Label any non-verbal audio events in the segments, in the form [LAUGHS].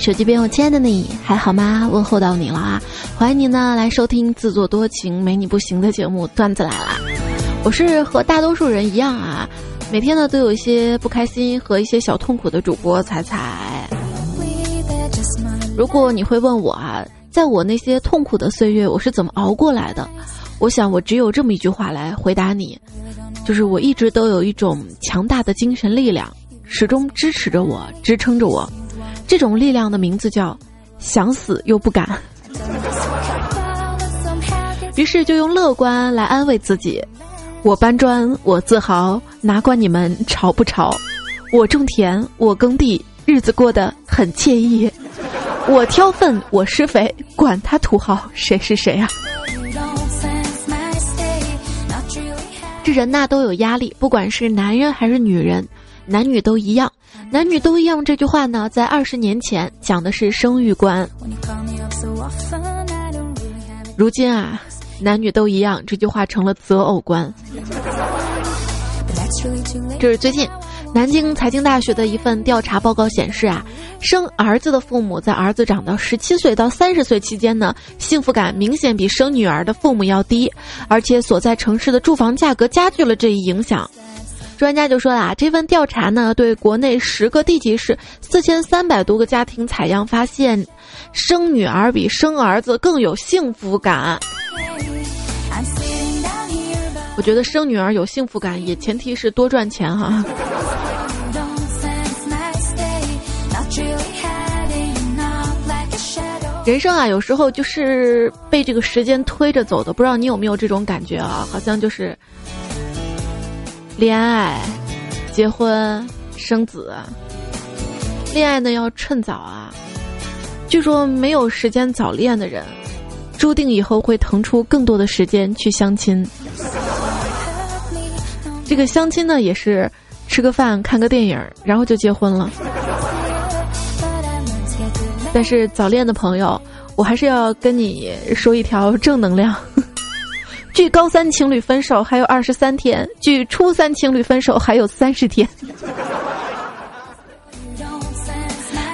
手机边我亲爱的你还好吗？问候到你了啊！欢迎你呢来收听自作多情没你不行的节目段子来了。我是和大多数人一样啊，每天呢都有一些不开心和一些小痛苦的主播彩彩。如果你会问我啊，在我那些痛苦的岁月，我是怎么熬过来的？我想我只有这么一句话来回答你，就是我一直都有一种强大的精神力量，始终支持着我，支撑着我。这种力量的名字叫想死又不敢，[LAUGHS] 于是就用乐观来安慰自己。我搬砖，我自豪，哪管你们潮不潮？我种田，我耕地，日子过得很惬意。我挑粪，我施肥，管他土豪谁是谁啊！这人呐都有压力，不管是男人还是女人，男女都一样。男女都一样这句话呢，在二十年前讲的是生育观。如今啊，男女都一样这句话成了择偶观。这是最近南京财经大学的一份调查报告显示啊，生儿子的父母在儿子长到十七岁到三十岁期间呢，幸福感明显比生女儿的父母要低，而且所在城市的住房价格加剧了这一影响。专家就说啦，这份调查呢，对国内十个地级市四千三百多个家庭采样，发现生女儿比生儿子更有幸福感。我觉得生女儿有幸福感，也前提是多赚钱哈。人生啊，有时候就是被这个时间推着走的，不知道你有没有这种感觉啊？好像就是。恋爱、结婚、生子，恋爱呢要趁早啊！据说没有时间早恋的人，注定以后会腾出更多的时间去相亲。这个相亲呢，也是吃个饭、看个电影，然后就结婚了。但是早恋的朋友，我还是要跟你说一条正能量。距高三情侣分手还有二十三天，距初三情侣分手还有三十天。[LAUGHS]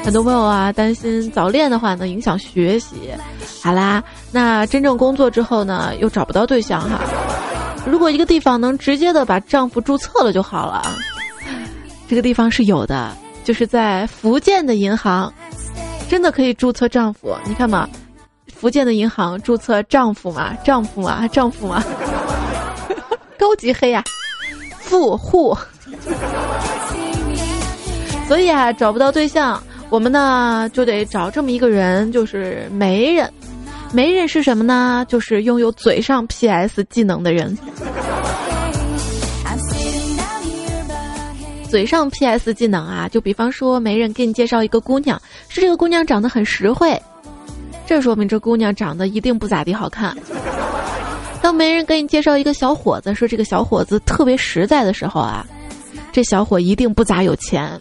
很多朋友啊，担心早恋的话呢影响学习。好啦，那真正工作之后呢，又找不到对象哈。如果一个地方能直接的把丈夫注册了就好了。这个地方是有的，就是在福建的银行，真的可以注册丈夫。你看嘛。福建的银行注册丈夫嘛？丈夫嘛？丈夫嘛？[LAUGHS] 高级黑呀，富户。[LAUGHS] 所以啊，找不到对象，我们呢就得找这么一个人，就是媒人。媒人是什么呢？就是拥有嘴上 PS 技能的人。[LAUGHS] 嘴上 PS 技能啊，就比方说媒人给你介绍一个姑娘，是这个姑娘长得很实惠。这说明这姑娘长得一定不咋地好看。当没人给你介绍一个小伙子，说这个小伙子特别实在的时候啊，这小伙一定不咋有钱。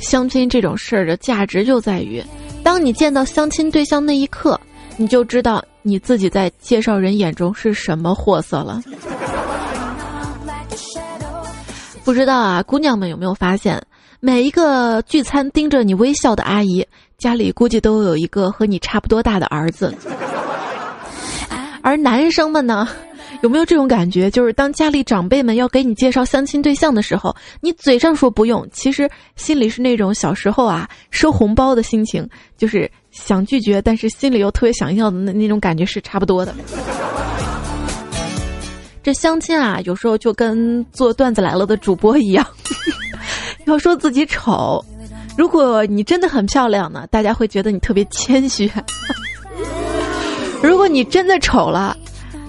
相亲这种事儿的价值就在于，当你见到相亲对象那一刻，你就知道你自己在介绍人眼中是什么货色了。不知道啊，姑娘们有没有发现，每一个聚餐盯着你微笑的阿姨，家里估计都有一个和你差不多大的儿子。而男生们呢，有没有这种感觉？就是当家里长辈们要给你介绍相亲对象的时候，你嘴上说不用，其实心里是那种小时候啊收红包的心情，就是想拒绝，但是心里又特别想要的那那种感觉是差不多的。这相亲啊，有时候就跟做段子来了的主播一样，[LAUGHS] 要说自己丑，如果你真的很漂亮呢，大家会觉得你特别谦虚；[LAUGHS] 如果你真的丑了，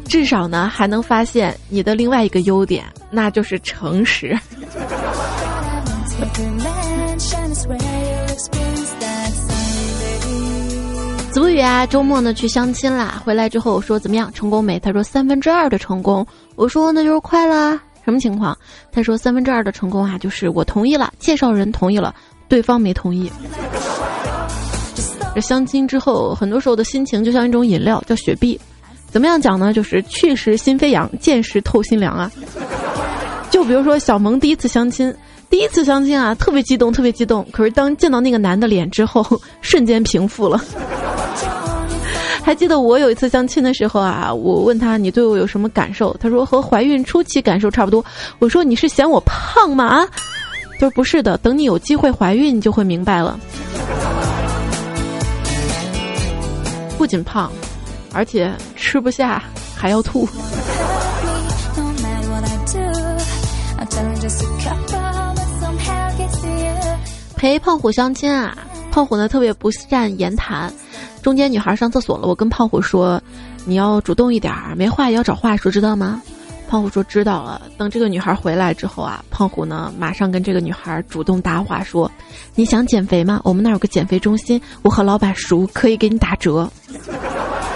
至少呢还能发现你的另外一个优点，那就是诚实。子不语啊，周末呢去相亲啦，回来之后我说怎么样，成功没？他说三分之二的成功。我说那就是快啦，什么情况？他说三分之二的成功啊，就是我同意了，介绍人同意了，对方没同意。这 [LAUGHS] 相亲之后，很多时候的心情就像一种饮料，叫雪碧。怎么样讲呢？就是去时心飞扬，见时透心凉啊。就比如说小萌第一次相亲，第一次相亲啊，特别激动，特别激动。可是当见到那个男的脸之后，瞬间平复了。还记得我有一次相亲的时候啊，我问他你对我有什么感受？他说和怀孕初期感受差不多。我说你是嫌我胖吗？啊，他说不是的，等你有机会怀孕，你就会明白了。不仅胖，而且吃不下还要吐。陪胖虎相亲啊，胖虎呢特别不善言谈。中间女孩上厕所了，我跟胖虎说：“你要主动一点，没话也要找话说，知道吗？”胖虎说：“知道了。”等这个女孩回来之后啊，胖虎呢马上跟这个女孩主动搭话说：“你想减肥吗？我们那有个减肥中心，我和老板熟，可以给你打折。[LAUGHS] ”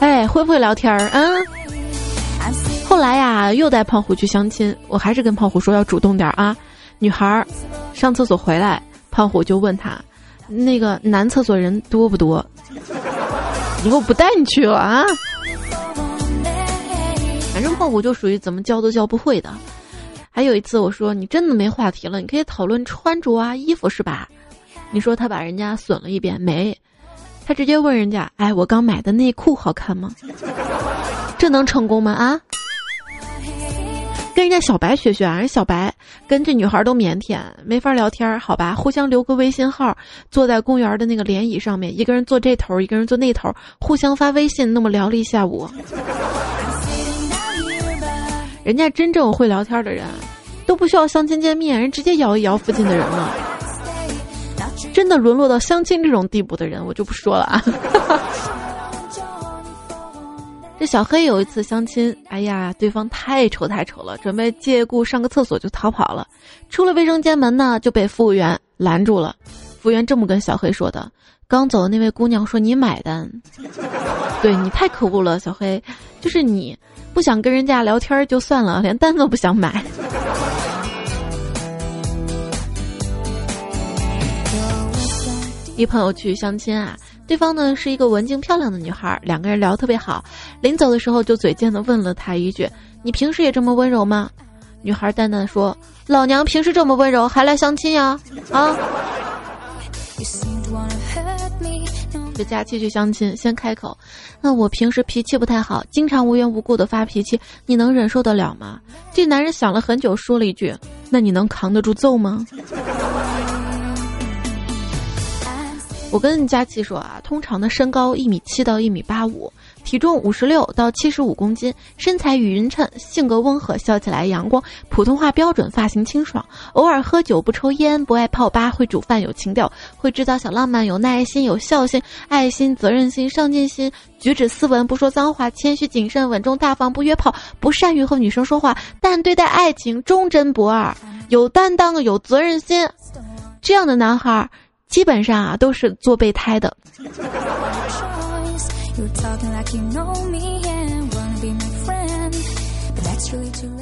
哎，会不会聊天儿？嗯。后来呀，又带胖虎去相亲，我还是跟胖虎说要主动点啊。女孩上厕所回来，胖虎就问他：“那个男厕所人多不多？” [LAUGHS] 以后不带你去了啊！反正胖虎就属于怎么教都教不会的。还有一次我说你真的没话题了，你可以讨论穿着啊、衣服是吧？你说他把人家损了一遍没？他直接问人家：“哎，我刚买的内裤好看吗？”这能成功吗？啊？跟人家小白学学啊，人小白跟这女孩都腼腆，没法聊天，好吧？互相留个微信号，坐在公园的那个莲椅上面，一个人坐这头，一个人坐那头，互相发微信，那么聊了一下午。人家真正会聊天的人，都不需要相亲见面，人直接摇一摇附近的人了。真的沦落到相亲这种地步的人，我就不说了啊。这小黑有一次相亲，哎呀，对方太丑太丑了，准备借故上个厕所就逃跑了。出了卫生间门呢，就被服务员拦住了。服务员这么跟小黑说的：“刚走的那位姑娘说你买单，对你太可恶了，小黑，就是你不想跟人家聊天就算了，连单都不想买。[LAUGHS] ”一朋友去相亲啊。对方呢是一个文静漂亮的女孩，两个人聊得特别好。临走的时候就嘴贱的问了她一句：“你平时也这么温柔吗？”女孩淡淡说：“老娘平时这么温柔，还来相亲呀？”啊！这假期去相亲，先开口：“那我平时脾气不太好，经常无缘无故的发脾气，你能忍受得了吗？”这男人想了很久，说了一句：“那你能扛得住揍吗？”我跟佳琪说啊，通常的身高一米七到一米八五，体重五十六到七十五公斤，身材匀称，性格温和，笑起来阳光，普通话标准，发型清爽，偶尔喝酒不抽烟，不爱泡吧，会煮饭有情调，会制造小浪漫，有耐心，有孝心，爱心，责任心，上进心，举止斯文，不说脏话，谦虚谨慎，稳重大方，不约炮，不善于和女生说话，但对待爱情忠贞不二，有担当，有责任心，这样的男孩。基本上啊，都是做备胎的。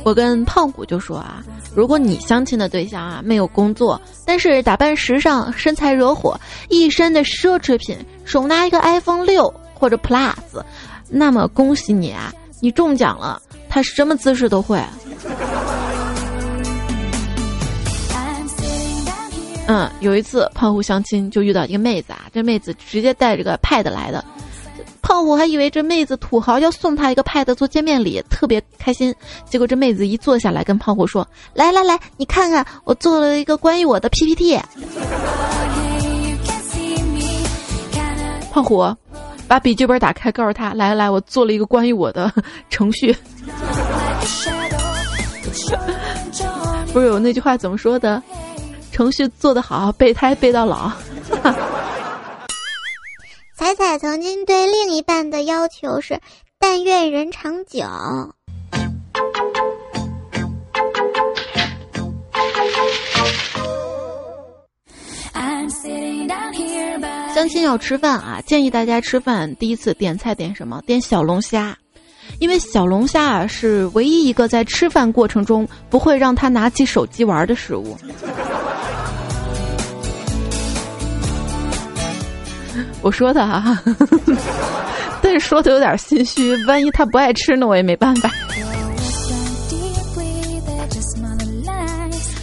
我跟胖虎就说啊，如果你相亲的对象啊没有工作，但是打扮时尚，身材惹火，一身的奢侈品，手拿一个 iPhone 六或者 Plus，那么恭喜你啊，你中奖了，他什么姿势都会。嗯，有一次胖虎相亲就遇到一个妹子啊，这妹子直接带着个 pad 来的，胖虎还以为这妹子土豪要送他一个 pad 做见面礼，特别开心。结果这妹子一坐下来跟胖虎说：“来来来，你看看我做了一个关于我的 PPT。”胖虎把笔记本打开，告诉他：“来来，我做了一个关于我的程序。[LAUGHS] ”不是有那句话怎么说的？程序做得好，备胎备到老。[LAUGHS] 彩彩曾经对另一半的要求是：但愿人长久。相亲要吃饭啊，建议大家吃饭第一次点菜点什么？点小龙虾，因为小龙虾啊是唯一一个在吃饭过程中不会让他拿起手机玩的食物。我说的啊，[LAUGHS] 但是说的有点心虚，万一他不爱吃呢，我也没办法。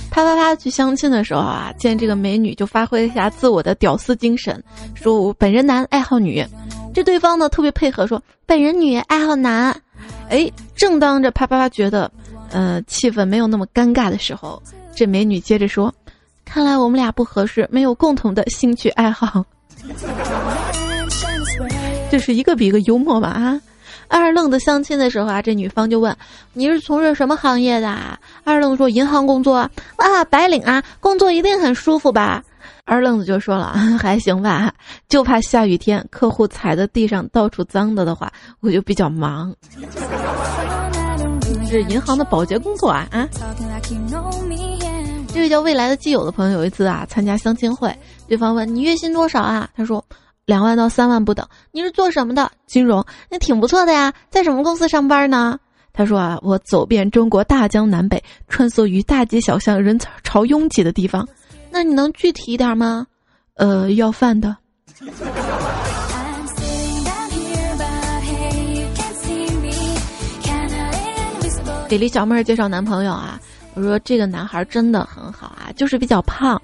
啪啪啪去相亲的时候啊，见这个美女就发挥一下自我的屌丝精神，说我本人男爱好女，这对方呢特别配合说本人女爱好男，哎，正当这啪啪啪觉得，呃，气氛没有那么尴尬的时候，这美女接着说，看来我们俩不合适，没有共同的兴趣爱好。[LAUGHS] 这是一个比一个幽默吧啊！二愣子相亲的时候啊，这女方就问：“你是从事什么行业的？”二愣子说：“银行工作。”啊，白领啊，工作一定很舒服吧？二愣子就说了：“还行吧，[LAUGHS] 就怕下雨天客户踩在地上到处脏的的话，我就比较忙。”是银行的保洁工作啊啊！这位叫未来的基友的朋友有一次啊参加相亲会，对方问：“你月薪多少啊？”他说。两万到三万不等，你是做什么的？金融，那挺不错的呀。在什么公司上班呢？他说啊，我走遍中国大江南北，穿梭于大街小巷、人潮拥挤的地方。那你能具体一点吗？呃，要饭的。给李小妹儿介绍男朋友啊，我说这个男孩真的很好啊，就是比较胖。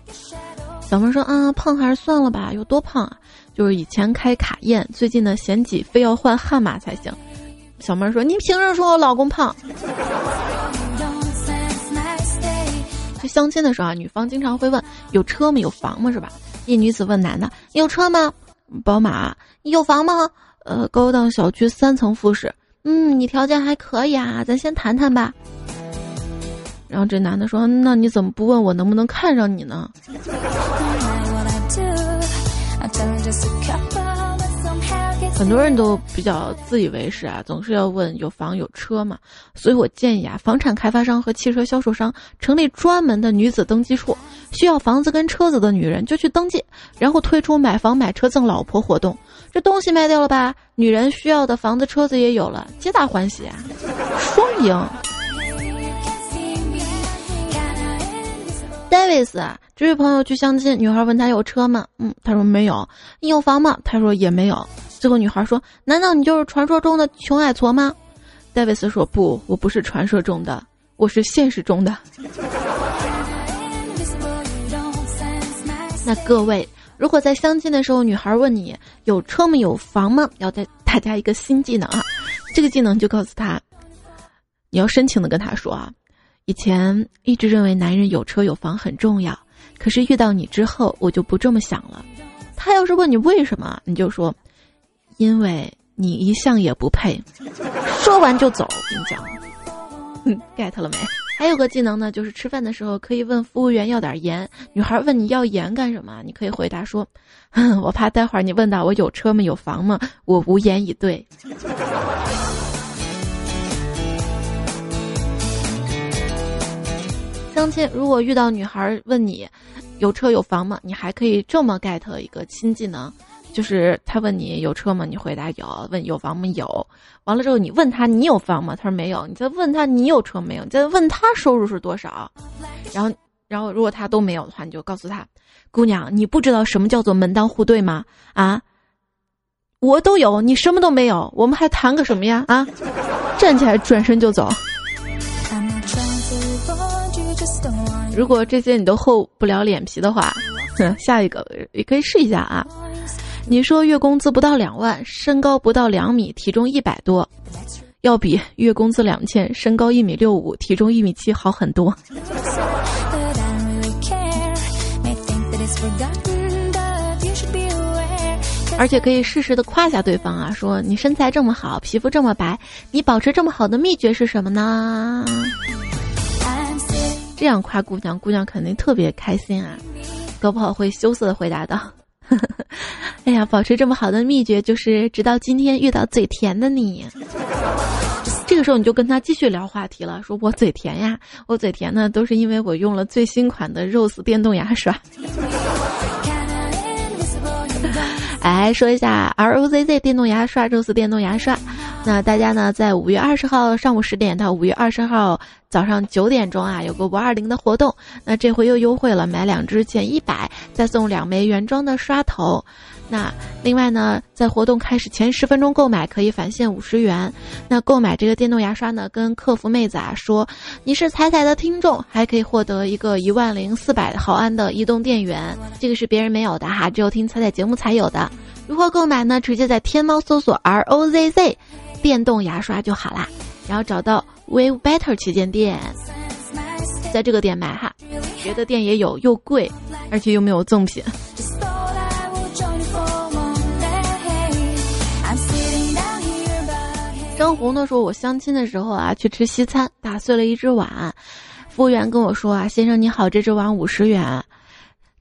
小妹说啊，胖还是算了吧，有多胖啊？就是以前开卡宴，最近呢嫌挤，非要换悍马才行。小妹说：“你凭什么说我老公胖？”去相亲的时候啊，女方经常会问：“有车吗？有房吗？”是吧？一女子问男的：“有车吗？宝马？有房吗？呃，高档小区三层复式。嗯，你条件还可以啊，咱先谈谈吧。”然后这男的说：“那你怎么不问我能不能看上你呢？”很多人都比较自以为是啊，总是要问有房有车嘛。所以我建议啊，房产开发商和汽车销售商成立专门的女子登记处，需要房子跟车子的女人就去登记，然后推出买房买车赠老婆活动。这东西卖掉了吧，女人需要的房子车子也有了，皆大欢喜啊，双赢。Davis 啊，这位朋友去相亲，女孩问他有车吗？嗯，他说没有。你有房吗？他说也没有。最后女孩说：“难道你就是传说中的穷矮矬吗？”Davis 说：“不，我不是传说中的，我是现实中的。”那各位，如果在相亲的时候，女孩问你有车吗？有房吗？要带大家一个新技能啊！这个技能就告诉他，你要深情的跟他说啊。以前一直认为男人有车有房很重要，可是遇到你之后，我就不这么想了。他要是问你为什么，你就说，因为你一向也不配。说完就走，跟你讲。[LAUGHS] get 了没？还有个技能呢，就是吃饭的时候可以问服务员要点盐。女孩问你要盐干什么？你可以回答说，我怕待会儿你问到我有车吗？有房吗？我无言以对。相亲，如果遇到女孩问你有车有房吗？你还可以这么 get 一个新技能，就是他问你有车吗？你回答有。问有房吗？有。完了之后你问他你有房吗？他说没有。你再问他你有车没有？你再问他收入是多少？然后，然后如果他都没有的话，你就告诉他，姑娘，你不知道什么叫做门当户对吗？啊，我都有，你什么都没有，我们还谈个什么呀？啊，站起来转身就走。如果这些你都厚不了脸皮的话，下一个也可以试一下啊。你说月工资不到两万，身高不到两米，体重一百多，要比月工资两千，身高一米六五，体重一米七好很多。而且可以适时的夸下对方啊，说你身材这么好，皮肤这么白，你保持这么好的秘诀是什么呢？这样夸姑娘，姑娘肯定特别开心啊，搞不好会羞涩地回答道：“ [LAUGHS] 哎呀，保持这么好的秘诀就是直到今天遇到嘴甜的你。”这个时候你就跟他继续聊话题了，说我嘴甜呀，我嘴甜呢都是因为我用了最新款的 Rose 电动牙刷。来，说一下 R O Z Z 电动牙刷宙斯电动牙刷。那大家呢，在五月二十号上午十点到五月二十号早上九点钟啊，有个五二零的活动。那这回又优惠了，买两支减一百，再送两枚原装的刷头。那另外呢，在活动开始前十分钟购买可以返现五十元。那购买这个电动牙刷呢，跟客服妹子啊说你是彩彩的听众，还可以获得一个一万零四百毫安的移动电源，这个是别人没有的哈，只有听彩彩节目才有的。如何购买呢？直接在天猫搜索 R O Z Z 电动牙刷就好啦，然后找到 Wave Better 旗舰店，在这个店买哈，别的店也有，又贵，而且又没有赠品。张红呢说：“我相亲的时候啊，去吃西餐，打碎了一只碗。服务员跟我说啊，先生你好，这只碗五十元。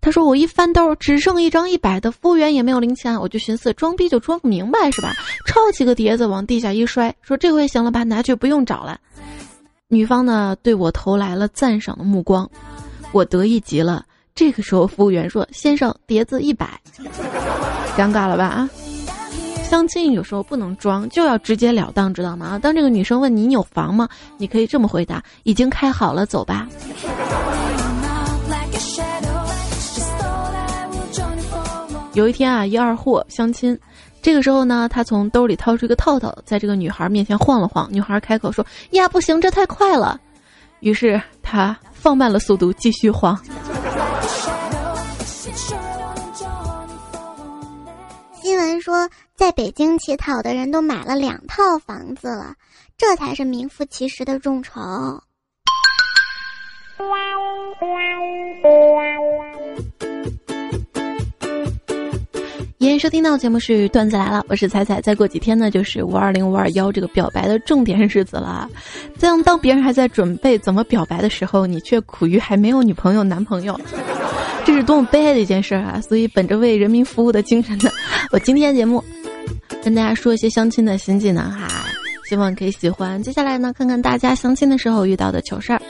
他说我一翻兜，只剩一张一百的，服务员也没有零钱。我就寻思装逼就装不明白是吧？抄起个碟子往地下一摔，说这回行了吧，拿去不用找了。女方呢对我投来了赞赏的目光，我得意极了。这个时候服务员说：先生，碟子一百，[LAUGHS] 尴尬了吧啊？”相亲有时候不能装，就要直截了当，知道吗？当这个女生问你你有房吗？你可以这么回答：已经开好了，走吧。有一天啊，一二货相亲，这个时候呢，他从兜里掏出一个套套，在这个女孩面前晃了晃。女孩开口说：“呀，不行，这太快了。”于是他放慢了速度，继续晃。新闻说。在北京乞讨的人都买了两套房子了，这才是名副其实的众筹。欢迎收听到节目是段子来了，我是彩彩。再过几天呢，就是五二零五二幺这个表白的重点日子了。这样，当别人还在准备怎么表白的时候，你却苦于还没有女朋友男朋友，这是多么悲哀的一件事啊！所以，本着为人民服务的精神呢，我今天节目。跟大家说一些相亲的新技能哈，希望可以喜欢。接下来呢，看看大家相亲的时候遇到的糗事儿。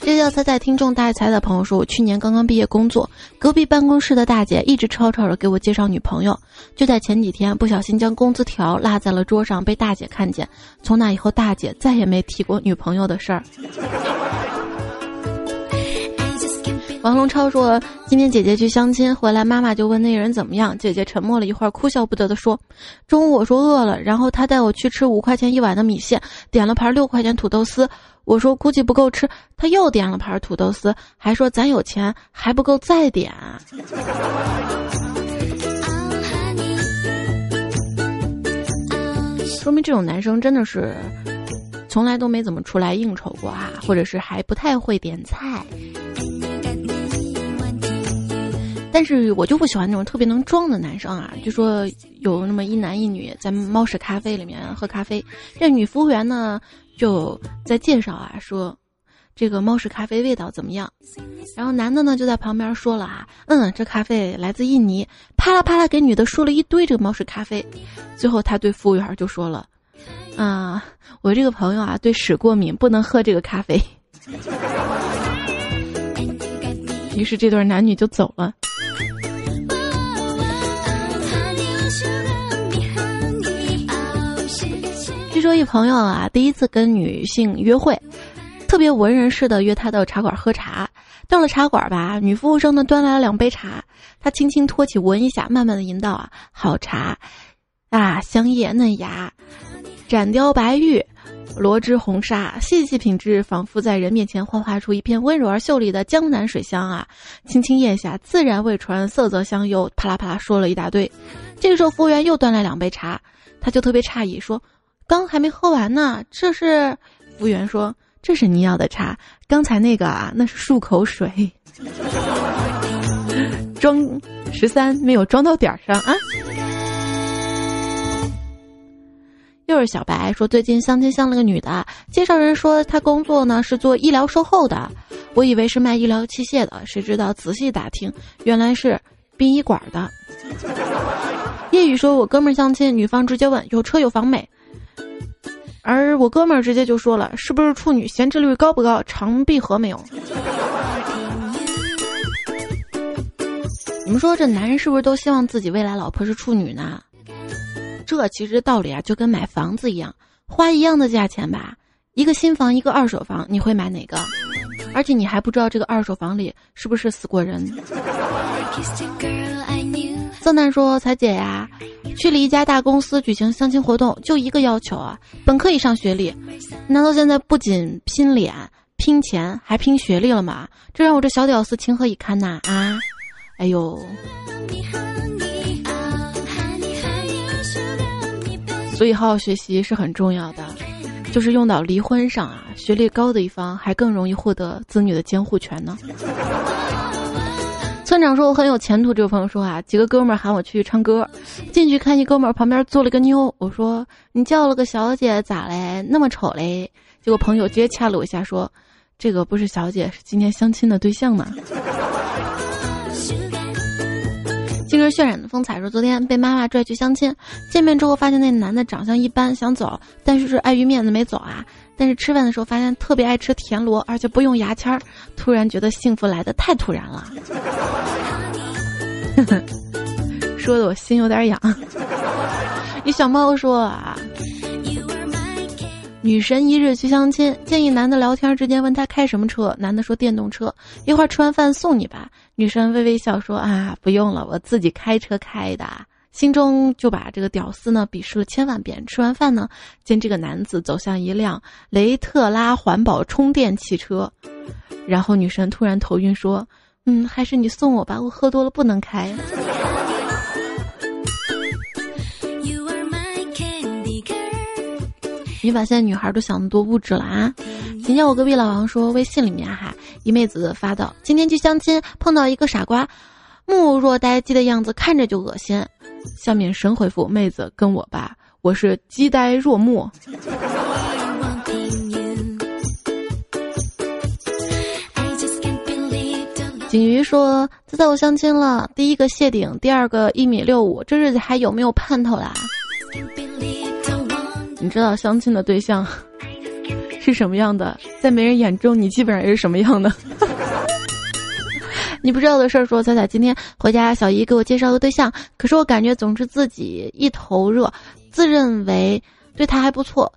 这叫彩彩听众大爱财的朋友说，我去年刚刚毕业工作，隔壁办公室的大姐一直吵吵着给我介绍女朋友。就在前几天，不小心将工资条落在了桌上，被大姐看见。从那以后，大姐再也没提过女朋友的事儿。王龙超说：“今天姐姐去相亲回来，妈妈就问那人怎么样。姐姐沉默了一会儿，哭笑不得的说：中午我说饿了，然后他带我去吃五块钱一碗的米线，点了盘六块钱土豆丝。我说估计不够吃，他又点了盘土豆丝，还说咱有钱还不够再点。说明这种男生真的是从来都没怎么出来应酬过啊，或者是还不太会点菜。”但是我就不喜欢那种特别能装的男生啊！就说有那么一男一女在猫屎咖啡里面喝咖啡，这女服务员呢就在介绍啊，说这个猫屎咖啡味道怎么样？然后男的呢就在旁边说了啊，嗯，这咖啡来自印尼，啪啦啪啦给女的说了一堆这个猫屎咖啡，最后他对服务员就说了，啊，我这个朋友啊对屎过敏，不能喝这个咖啡。于是这对男女就走了。据说一朋友啊，第一次跟女性约会，特别文人似的约她到茶馆喝茶。到了茶馆吧，女服务生呢端来了两杯茶，他轻轻托起闻一下，慢慢的引导啊，好茶，啊香叶嫩芽，斩雕白玉，罗织红纱，细细品质，仿佛在人面前幻化出一片温柔而秀丽的江南水乡啊。轻轻咽下，自然味醇，色泽香幽啪啦啪啦说了一大堆。这个时候，服务员又端来两杯茶，他就特别诧异说。刚还没喝完呢，这是服务员说：“这是你要的茶，刚才那个啊，那是漱口水。[LAUGHS] ”装十三没有装到点儿上啊！又是小白说，最近相亲相了个女的，介绍人说她工作呢是做医疗售后的，我以为是卖医疗器械的，谁知道仔细打听，原来是殡仪馆的。夜雨说，我哥们儿相亲，女方直接问有车有房没？而我哥们儿直接就说了：“是不是处女？闲置率高不高？长闭合没有？”你们说这男人是不是都希望自己未来老婆是处女呢？这其实道理啊，就跟买房子一样，花一样的价钱吧，一个新房一个二手房，你会买哪个？而且你还不知道这个二手房里是不是死过人。色难说：“彩姐呀，去了一家大公司举行相亲活动，就一个要求啊，本科以上学历。难道现在不仅拼脸、拼钱，还拼学历了吗？这让我这小屌丝情何以堪呐！啊，哎呦！所以好好学习是很重要的，就是用到离婚上啊，学历高的一方还更容易获得子女的监护权呢。”村长说我很有前途。这位朋友说啊，几个哥们儿喊我去唱歌，进去看一哥们儿旁边坐了个妞。我说你叫了个小姐咋嘞？那么丑嘞？结果朋友直接掐了我一下，说这个不是小姐，是今天相亲的对象呢。今日渲染的风采说，昨天被妈妈拽去相亲，见面之后发现那男的长相一般，想走，但是是碍于面子没走啊。但是吃饭的时候发现特别爱吃田螺，而且不用牙签儿，突然觉得幸福来的太突然了，[LAUGHS] 说的我心有点痒。[LAUGHS] 一小猫说啊，女神一日去相亲，建议男的聊天之间问他开什么车，男的说电动车，一会儿吃完饭送你吧。女神微微笑说啊，不用了，我自己开车开的。心中就把这个屌丝呢鄙视了千万遍。吃完饭呢，见这个男子走向一辆雷特拉环保充电汽车，然后女神突然头晕说：“嗯，还是你送我吧，我喝多了不能开。”你把现女孩都想的多物质了啊！今天我隔壁老王说，微信里面哈一妹子发到：今天去相亲碰到一个傻瓜，目若呆鸡的样子，看着就恶心。下面神回复妹子跟我吧，我是鸡呆若木。锦鱼说：“他在我相亲了，第一个谢顶，第二个一米六五，这日子还有没有盼头啦？”你知道相亲的对象是什么样的，在没人眼中，你基本上也是什么样的。[LAUGHS] 你不知道的事儿，说彩彩今天回家，小姨给我介绍个对象，可是我感觉总是自己一头热，自认为对他还不错，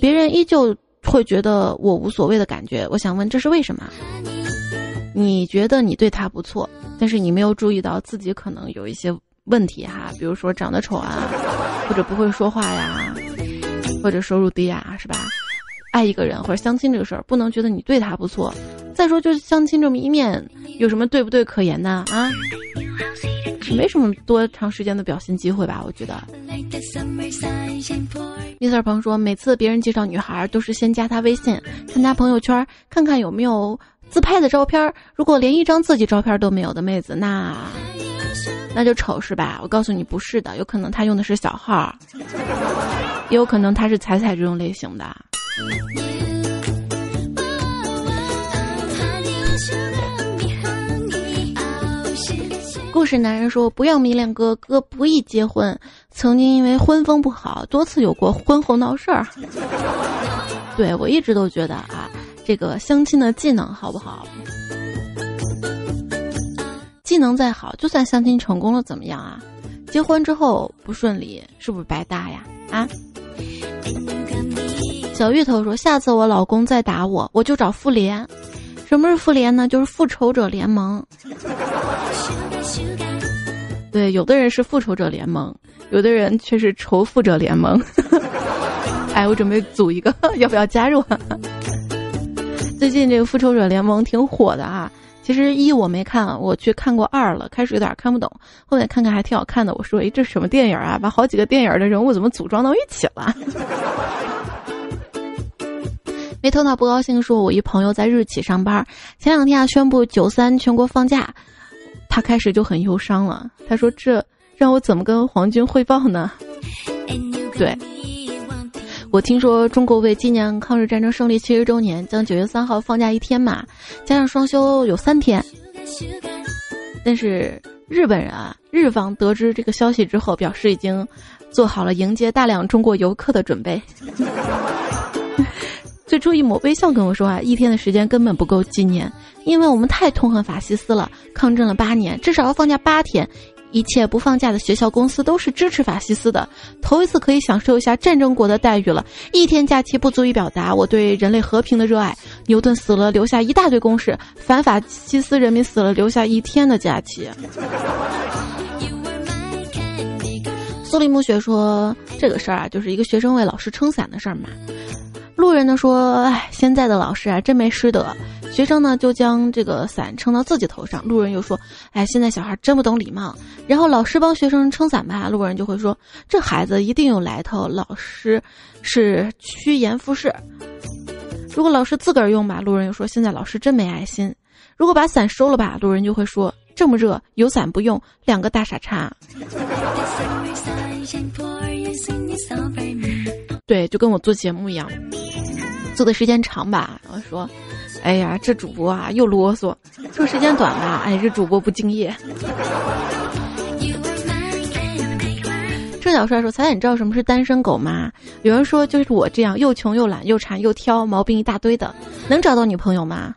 别人依旧会觉得我无所谓的感觉。我想问，这是为什么？你觉得你对他不错，但是你没有注意到自己可能有一些问题哈，比如说长得丑啊，或者不会说话呀，或者收入低啊，是吧？爱一个人或者相亲这个事儿，不能觉得你对他不错。再说，就是相亲这么一面，有什么对不对可言呢？啊，没什么多长时间的表现机会吧？我觉得。Mr. 鹏说，每次别人介绍女孩，都是先加她微信，看她朋友圈，看看有没有自拍的照片。如果连一张自己照片都没有的妹子，那那就丑是吧？我告诉你，不是的，有可能他用的是小号，也有可能他是彩彩这种类型的。故事男人说：“不要迷恋哥哥，不宜结婚。曾经因为婚风不好，多次有过婚后闹事儿。[LAUGHS] 对我一直都觉得啊，这个相亲的技能好不好？技能再好，就算相亲成功了，怎么样啊？结婚之后不顺利，是不是白搭呀？啊？”小芋头说：“下次我老公再打我，我就找妇联。什么是妇联呢？就是复仇者联盟。对，有的人是复仇者联盟，有的人却是仇富者联盟。哎，我准备组一个，[LAUGHS] 要不要加入？[LAUGHS] 最近这个复仇者联盟挺火的啊。其实一我没看，我去看过二了，开始有点看不懂，后面看看还挺好看的。我说：诶，这什么电影啊？把好几个电影的人物怎么组装到一起了？” [LAUGHS] 没头脑不高兴，说我一朋友在日企上班，前两天啊宣布九三全国放假，他开始就很忧伤了。他说：“这让我怎么跟皇军汇报呢？”对，我听说中国为纪念抗日战争胜利七十周年，将九月三号放假一天嘛，加上双休有三天。但是日本人啊，日方得知这个消息之后，表示已经做好了迎接大量中国游客的准备。[LAUGHS] 最初一抹微笑跟我说啊，一天的时间根本不够纪念，因为我们太痛恨法西斯了，抗争了八年，至少要放假八天，一切不放假的学校公司都是支持法西斯的，头一次可以享受一下战争国的待遇了。一天假期不足以表达我对人类和平的热爱。牛顿死了，留下一大堆公式；反法西斯人民死了，留下一天的假期。苏里木雪说：“这个事儿啊，就是一个学生为老师撑伞的事儿嘛。”路人呢说：“哎，现在的老师啊，真没师德。”学生呢就将这个伞撑到自己头上。路人又说：“哎，现在小孩真不懂礼貌。”然后老师帮学生撑伞吧，路人就会说：“这孩子一定有来头。”老师是趋炎附势。如果老师自个儿用吧，路人又说：“现在老师真没爱心。”如果把伞收了吧，路人就会说：“这么热，有伞不用，两个大傻叉。[LAUGHS] ”对，就跟我做节目一样，做的时间长吧，我说。哎呀，这主播啊又啰嗦，说时间短吧，哎，这主播不敬业。郑小帅说：“彩彩，你知道什么是单身狗吗？有人说就是我这样，又穷又懒又馋又挑，毛病一大堆的，能找到女朋友吗？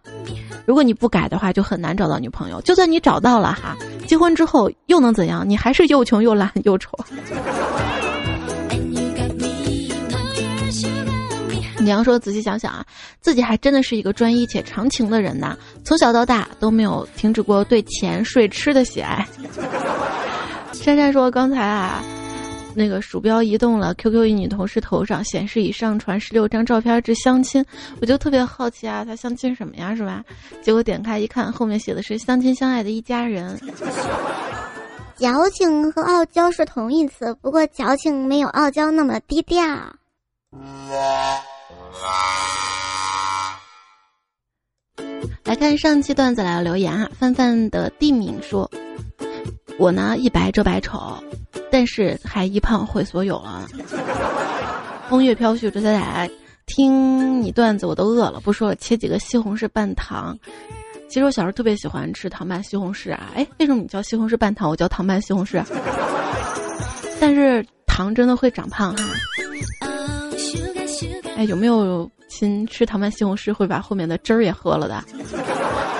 如果你不改的话，就很难找到女朋友。就算你找到了哈，结婚之后又能怎样？你还是又穷又懒又丑。”娘说：“仔细想想啊，自己还真的是一个专一且长情的人呐。从小到大都没有停止过对钱、睡、吃的喜爱。[LAUGHS] ”珊珊说：“刚才啊，那个鼠标移动了，QQ 一女同事头上显示已上传十六张照片至相亲，我就特别好奇啊，他相亲什么呀，是吧？结果点开一看，后面写的是相亲相爱的一家人。[LAUGHS] 矫情和傲娇是同义词，不过矫情没有傲娇那么低调。”来看上期段子来了留言啊，范范的地名说：“我呢一白遮百丑，但是还一胖毁所有了。[LAUGHS] ”风月飘絮，这仔仔听你段子我都饿了，不说了，切几个西红柿拌糖。其实我小时候特别喜欢吃糖拌西红柿啊，哎，为什么你叫西红柿拌糖，我叫糖拌西红柿？但是糖真的会长胖哈。哎，有没有亲吃糖拌西红柿会把后面的汁儿也喝了的？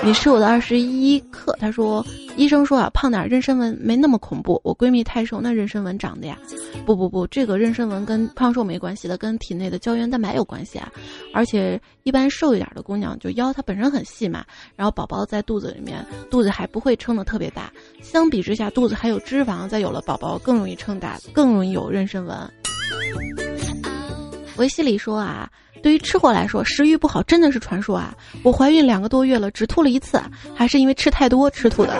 你是我的二十一克。他说，医生说啊，胖点妊娠纹没那么恐怖。我闺蜜太瘦，那妊娠纹长的呀？不不不，这个妊娠纹跟胖瘦没关系的，跟体内的胶原蛋白有关系啊。而且一般瘦一点的姑娘，就腰它本身很细嘛，然后宝宝在肚子里面，肚子还不会撑得特别大。相比之下，肚子还有脂肪，再有了宝宝更容易撑大，更容易有妊娠纹。维西里说啊，对于吃货来说，食欲不好真的是传说啊！我怀孕两个多月了，只吐了一次，还是因为吃太多吃吐的。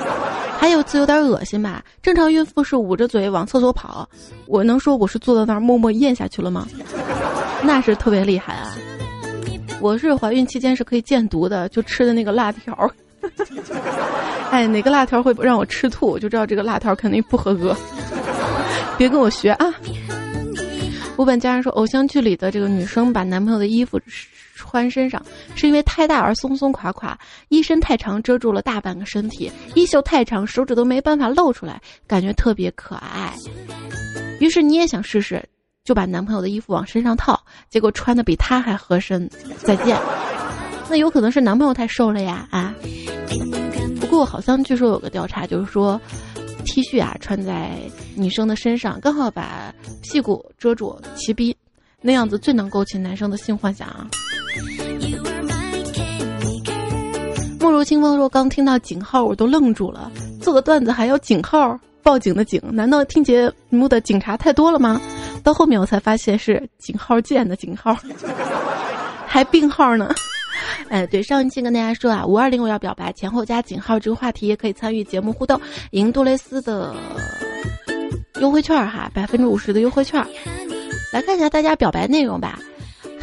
还有次有点恶心吧？正常孕妇是捂着嘴往厕所跑，我能说我是坐在那儿默默咽下去了吗？[LAUGHS] 那是特别厉害啊！我是怀孕期间是可以见毒的，就吃的那个辣条。[LAUGHS] 哎，哪个辣条会让我吃吐，我就知道这个辣条肯定不合格。[LAUGHS] 别跟我学啊！我本家人说，偶像剧里的这个女生把男朋友的衣服穿身上，是因为太大而松松垮垮，衣身太长遮住了大半个身体，衣袖太长手指都没办法露出来，感觉特别可爱。于是你也想试试，就把男朋友的衣服往身上套，结果穿的比他还合身。再见。那有可能是男朋友太瘦了呀啊！不过好像据说有个调查，就是说。T 恤啊，穿在女生的身上，刚好把屁股遮住，齐逼，那样子最能勾起男生的性幻想啊。莫如清风说：“刚听到井号，我都愣住了。做个段子还要井号，报警的警，难道听节目的警察太多了吗？到后面我才发现是井号键的井号，[LAUGHS] 还病号呢。”哎，对，上一期跟大家说啊，五二零我要表白，前后加井号这个话题也可以参与节目互动，赢杜蕾斯的优惠券哈，百分之五十的优惠券。来看一下大家表白内容吧。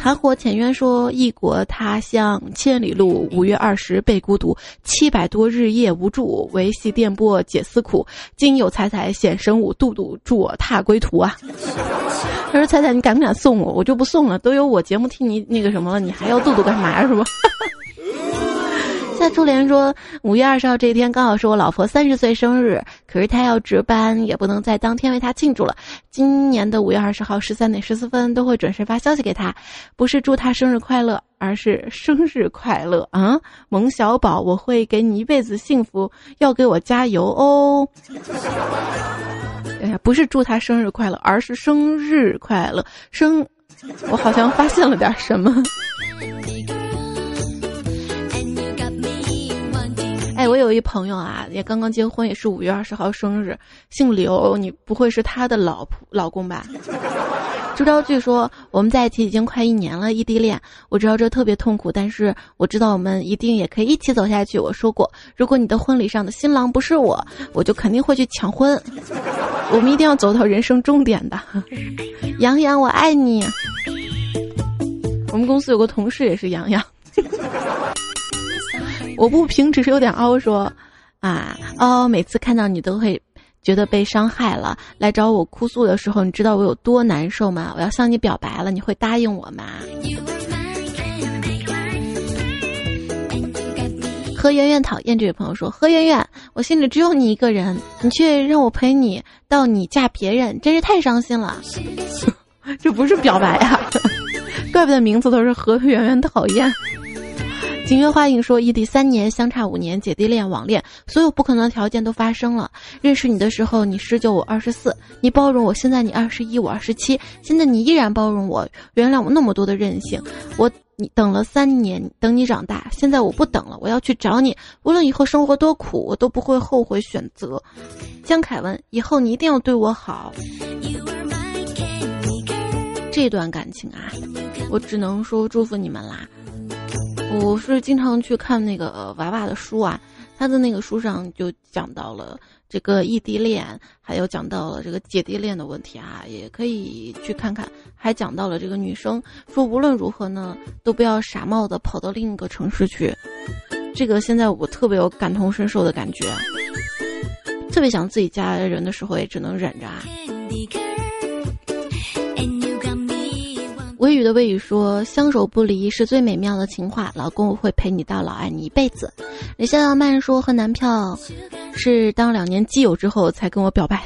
寒火浅渊说：“异国他乡千里路，五月二十被孤独，七百多日夜无助，维系电波解思苦。今有彩彩显神武，杜杜助我踏归途啊！” [LAUGHS] 他说：“彩彩，你敢不敢送我？我就不送了，都有我节目替你那个什么了，你还要杜杜干嘛呀？是不？” [LAUGHS] 夏初莲说，五月二十号这一天刚好是我老婆三十岁生日，可是她要值班，也不能在当天为她庆祝了。今年的五月二十号十三点十四分都会准时发消息给她，不是祝她生日快乐，而是生日快乐啊，萌小宝，我会给你一辈子幸福，要给我加油哦。哎呀，不是祝她生日快乐，而是生日快乐，生，我好像发现了点什么。哎，我有一朋友啊，也刚刚结婚，也是五月二十号生日，姓刘，你不会是他的老婆老公吧？[LAUGHS] 朱昭据说我们在一起已经快一年了，异地恋，我知道这特别痛苦，但是我知道我们一定也可以一起走下去。我说过，如果你的婚礼上的新郎不是我，我就肯定会去抢婚。我们一定要走到人生终点的。杨洋，我爱你。我们公司有个同事也是杨洋。我不平，只是有点凹。说，啊，哦，每次看到你都会觉得被伤害了。来找我哭诉的时候，你知道我有多难受吗？我要向你表白了，你会答应我吗？何圆圆讨厌这位朋友说，何圆圆，我心里只有你一个人，你却让我陪你到你嫁别人，真是太伤心了。[LAUGHS] 这不是表白呀，[LAUGHS] 怪不得名字都是何圆圆讨厌。景月花影说：“异地三年，相差五年，姐弟恋、网恋，所有不可能的条件都发生了。认识你的时候，你十九，我二十四，你包容我；现在你二十一，我二十七，现在你依然包容我，原谅我那么多的任性。我你等了三年，等你长大，现在我不等了，我要去找你。无论以后生活多苦，我都不会后悔选择。”江凯文，以后你一定要对我好。这段感情啊，我只能说祝福你们啦。我是经常去看那个娃娃的书啊，他的那个书上就讲到了这个异地恋，还有讲到了这个姐弟恋的问题啊，也可以去看看。还讲到了这个女生说，无论如何呢，都不要傻冒的跑到另一个城市去。这个现在我特别有感同身受的感觉，特别想自己家人的时候，也只能忍着啊。微雨的微雨说：“相守不离是最美妙的情话，老公我会陪你到老，爱你一辈子。”李逍遥慢说：“和男票是当两年基友之后才跟我表白，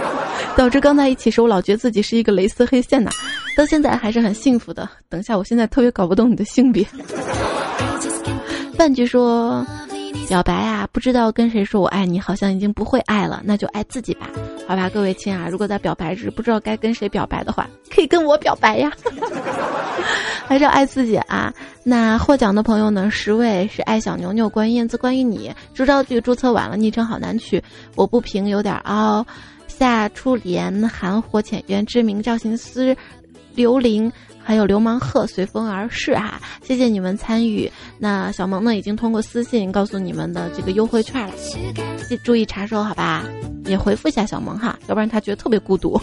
[LAUGHS] 导致刚在一起时我老觉得自己是一个蕾丝黑线呐，到现在还是很幸福的。等下，我现在特别搞不懂你的性别。[LAUGHS] ”半句说。表白啊，不知道跟谁说我爱你，好像已经不会爱了，那就爱自己吧。好吧，各位亲啊，如果在表白日不知道该跟谁表白的话，可以跟我表白呀。[LAUGHS] 还是要爱自己啊。那获奖的朋友呢？十位是爱小牛牛、关燕子、关于你。朱昭剧注册晚了，昵称好难取。我不平有点凹。夏初莲、寒火浅渊、知名赵行思、刘玲。还有流氓鹤随风而逝哈，谢谢你们参与。那小萌呢，已经通过私信告诉你们的这个优惠券了，记注意查收好吧，也回复一下小萌哈，要不然他觉得特别孤独。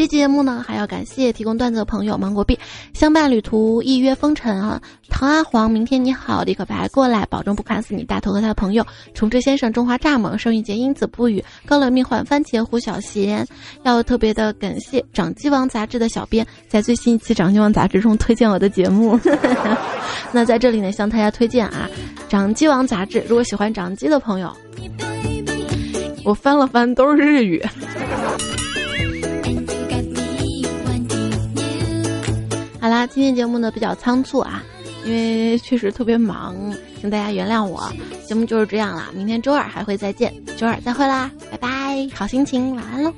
这节目呢，还要感谢提供段子的朋友：芒果币、相伴旅途、一约风尘啊、唐阿黄、明天你好、立可白过来，保证不砍死你。大头和他的朋友：重置先生、中华蚱蜢、盛玉洁、英子不语、高冷命换、番茄、胡小贤。要特别的感谢掌机王杂志的小编，在最新一期掌机王杂志中推荐我的节目。[LAUGHS] 那在这里呢，向大家推荐啊，掌机王杂志。如果喜欢掌机的朋友，我翻了翻，都是日语。啦今天节目呢比较仓促啊因为确实特别忙请大家原谅我。节目就是这样啦明天周二还会再见周二再会啦拜拜好心情晚安喽。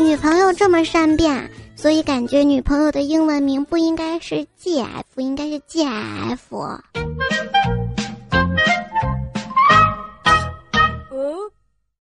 女朋友这么善变所以感觉女朋友的英文名不应该是 gf 应该是 gf 哦？